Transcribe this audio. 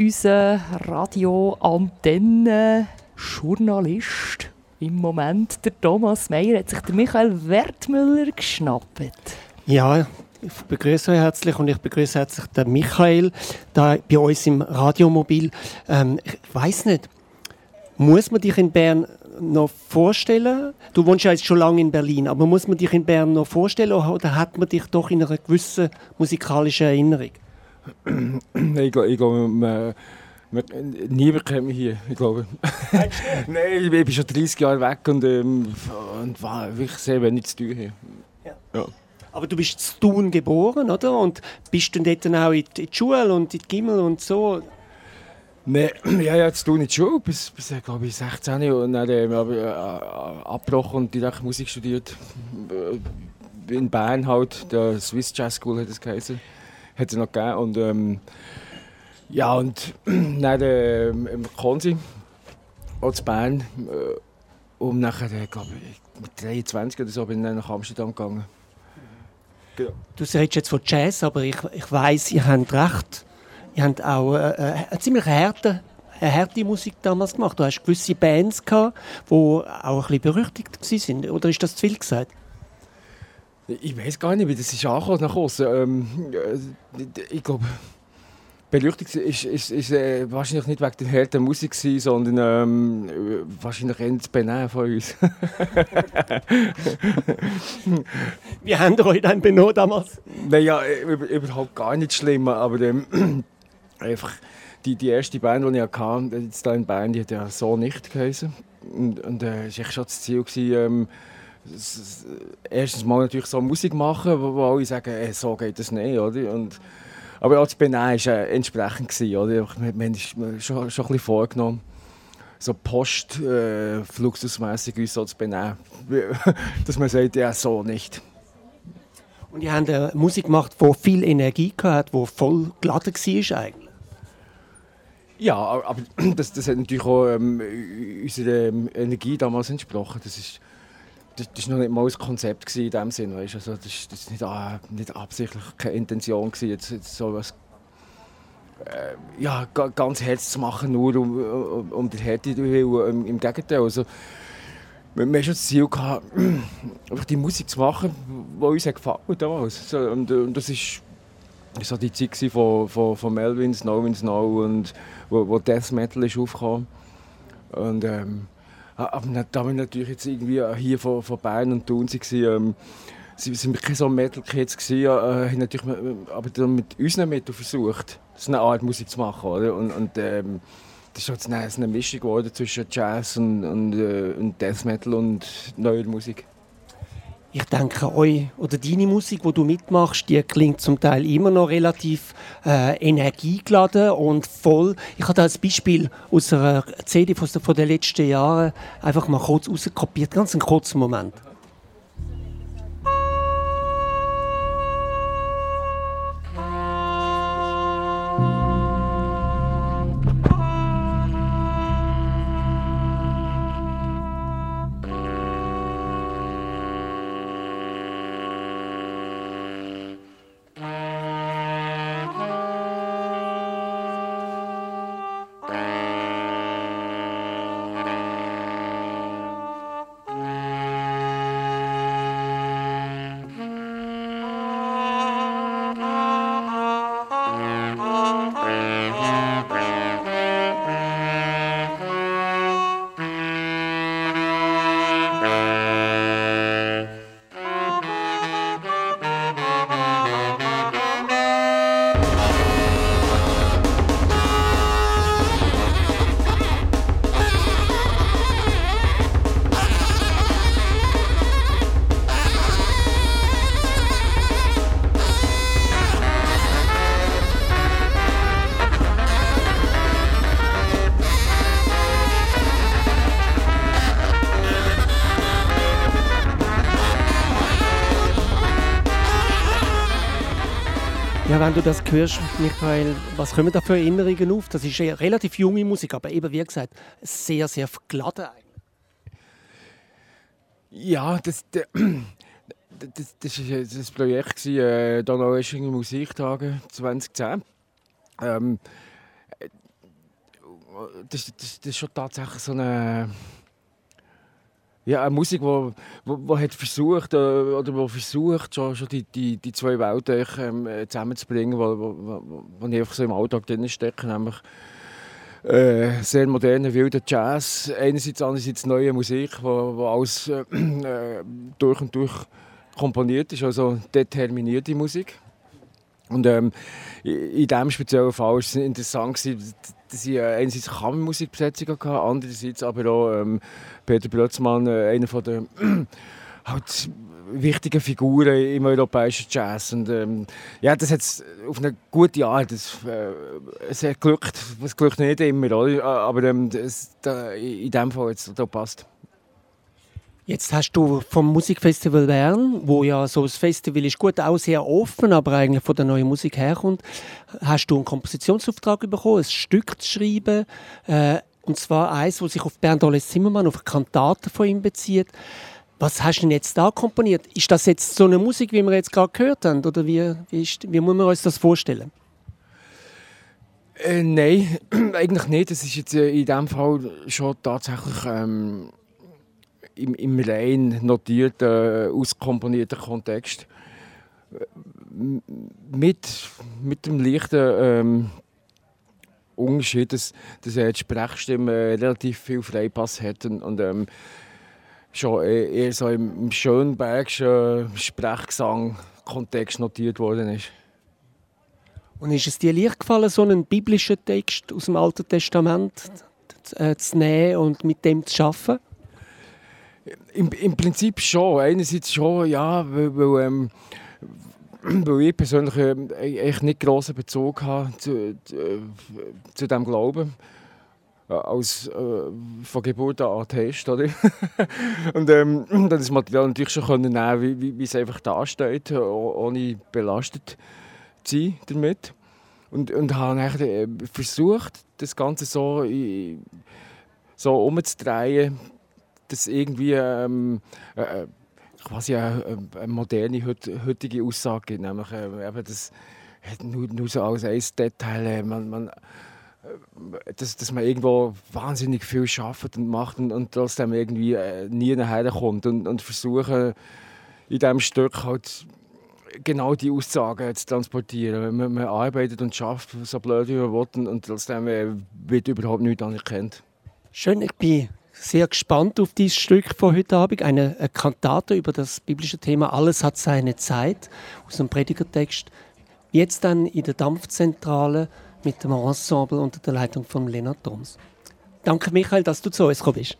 unser Radio-Antenne-Journalist im Moment, der Thomas Meyer, hat sich der Michael Wertmüller geschnappt. Ja, ich begrüße euch herzlich und ich begrüße herzlich den Michael da bei uns im Radiomobil. Ähm, ich weiß nicht, muss man dich in Bern noch vorstellen? Du wohnst ja jetzt schon lange in Berlin, aber muss man dich in Bern noch vorstellen oder hat man dich doch in einer gewissen musikalischen Erinnerung? Ich glaube, ich glaube niemand kennt mich hier, ich glaube. Nein, ich bin schon 30 Jahre weg und, ähm, und war wirklich sehr wenig zu tun hier. Ja. ja. Aber du bist zu Thun geboren, oder? Und bist dann dort auch in die Schule und in die Gimmel und so? Nein, ja, ja, zu tun in die Schule, bis, bis glaube ich 16 und dann äh, habe ich äh, abgebrochen und direkt Musik studiert. Äh, in Bern halt, der Swiss Jazz School hat es geheißen. Hat es noch gegeben und ähm, ja, und dann äh, im Konsi, auch zu Bern. Äh, und nachher, äh, glaube ich, mit 23 oder so bin ich dann nach Amsterdam gegangen. Genau. Du redest jetzt von Jazz, aber ich, ich weiss, ihr habt recht. Ihr habt auch äh, äh eine ziemlich harte, eine harte Musik damals gemacht. Du hast gewisse Bands gehabt, die auch ein bisschen berüchtigt waren. Oder ist das zu viel gesagt? Ich weiß gar nicht, wie das ist angekommen nach außen. Ähm, äh, ich glaube, Beleuchtung ist, ist, ist äh, wahrscheinlich nicht wegen der harten Musik, gewesen, sondern ähm, wahrscheinlich eher das Benehmen von uns. Wie habt ihr euch dann benommen damals? Nein, ja, überhaupt gar nicht schlimm, aber ähm, einfach die, die erste Band, die ich hatte, jetzt hier in Bern, die hat ja so nicht geheißen. Und, und äh, es war schon das Ziel, gewesen, ähm, erstens mal natürlich so Musik machen, wo, wo alle sagen, hey, so geht das nicht, oder? Und, aber auch das Benehmen war äh, entsprechend. Gewesen, oder? Wir, wir haben schon, schon ein bisschen vorgenommen, so post äh, uns so zu benehmen. Dass man sagt, ja, so nicht. Und ihr habt eine Musik gemacht, die viel Energie hatte, die voll geladen war eigentlich. Ja, aber das, das hat natürlich auch ähm, unserer ähm, Energie damals entsprochen. Das ist, das, war noch nicht mal ein Konzept in dem Sinne. Weißt? Also, das, das war nicht, äh, nicht absichtlich keine Intention, gewesen, jetzt, jetzt so was äh, ja, ganz Herz zu machen, nur um, um, um der Härte willen. Im, Gegenteil. Also, wir, haben schon das Ziel gehabt, einfach die Musik zu machen, die uns gefallen damals. So, und, und das ist so die Zeit von, von, von Melvin, Snow in Snow und wo, wo Death Metal ist aufgekommen. Und ähm, Ah, da wir natürlich jetzt irgendwie hier von, von Bayern und Thun waren, ähm, sie sind keine so Metal-Kids gewesen, äh, natürlich aber dann mit unseren Metal versucht, so eine Art Musik zu machen, oder? Und, und ähm, das ist jetzt eine, eine Mischung geworden zwischen Jazz und, und, äh, und Death Metal und neuer Musik. Ich denke, euch oder deine Musik, die du mitmachst, die klingt zum Teil immer noch relativ äh, energiegeladen und voll. Ich habe da als Beispiel aus einer CD von den letzten Jahren einfach mal kurz rauskopiert, ganz einen kurzen Moment. Wenn du das hörst, Michael, was kommen da für Erinnerungen auf? Das ist eine relativ junge Musik, aber eben, wie gesagt, sehr, sehr geladen Ja, das, das, das, das war das Projekt, äh, Donaueschinger Musiktage 2010. Ähm, das, das, das ist schon tatsächlich so eine ja, eine Musik, die wo, wo, wo versucht, äh, oder wo versucht, schon, schon die, die, die zwei Welten ähm, zusammenzubringen, wo, wo, wo, wo einfach so im Alltag drin stecke, nämlich äh, sehr moderner, wilder Jazz, einerseits, andererseits neue Musik, wo, wo alles äh, durch und durch komponiert ist, also determinierte Musik. Und ähm, in diesem speziellen Fall war es interessant, dass ich einerseits Kammermusikbesetzung hatte, andererseits aber auch ähm, Peter Brötzmann, äh, einer von der halt wichtigen Figuren im europäischen Jazz. Und ähm, ja, das hat auf eine gute Art, das, äh, es hat glückt, es glückt nicht immer, oder? aber ähm, das, da, in dem Fall jetzt, da passt. Jetzt hast du vom Musikfestival Bern, wo ja so ein Festival ist, gut auch sehr offen, aber eigentlich von der neuen Musik herkommt, hast du einen Kompositionsauftrag bekommen, ein Stück zu schreiben. Äh, und zwar eins, das sich auf Bernd Olles Zimmermann, auf eine Kantate von ihm bezieht. Was hast du denn jetzt da komponiert? Ist das jetzt so eine Musik, wie wir jetzt gerade gehört haben? Oder wie, wie, ist, wie muss man uns das vorstellen? Äh, nein, eigentlich nicht. Es ist jetzt äh, in diesem Fall schon tatsächlich ähm, im, im rein notierten, äh, auskomponierten Kontext. Mit, mit dem leichten ähm, Unterschied, dass, dass die Sprechstimme relativ viel Freipass hat und, und ähm, schon eher so im schönbergischen Sprechgesang-Kontext notiert worden ist. Und ist es dir leicht gefallen, so einen biblischen Text aus dem Alten Testament zu nehmen und mit dem zu arbeiten? Im, Im Prinzip schon. Einerseits schon, ja, weil, weil, ähm, weil ich persönlich äh, echt nicht grossen Bezug habe zu, zu, zu diesem Glauben. Als äh, von Geburt an Atheist, oder? und ähm, dann das Material natürlich schon können nehmen, wie, wie, es einfach da steht, ohne belastet zu sein damit. Und, und habe äh, versucht, das Ganze so, so umzudrehen, das irgendwie ähm, äh, quasi eine, eine, moderne heutige Aussage gibt. Nämlich, äh, eben das nur, nur so als ein Detail. Äh, man, man, äh, dass, dass man irgendwo wahnsinnig viel schafft und macht und, und trotzdem irgendwie äh, nie nachher kommt und, und versuchen in diesem Stück halt genau die Aussagen zu transportieren. Man, man arbeitet und schafft so blöd wie man will und, und trotzdem äh, wird überhaupt nichts anerkannt. Schön, ich bin sehr gespannt auf dieses Stück von heute Abend. Eine, eine Kantate über das biblische Thema Alles hat seine Zeit aus dem Predigertext. Jetzt dann in der Dampfzentrale mit dem Ensemble unter der Leitung von Lena Thoms. Danke, Michael, dass du zu uns gekommen bist.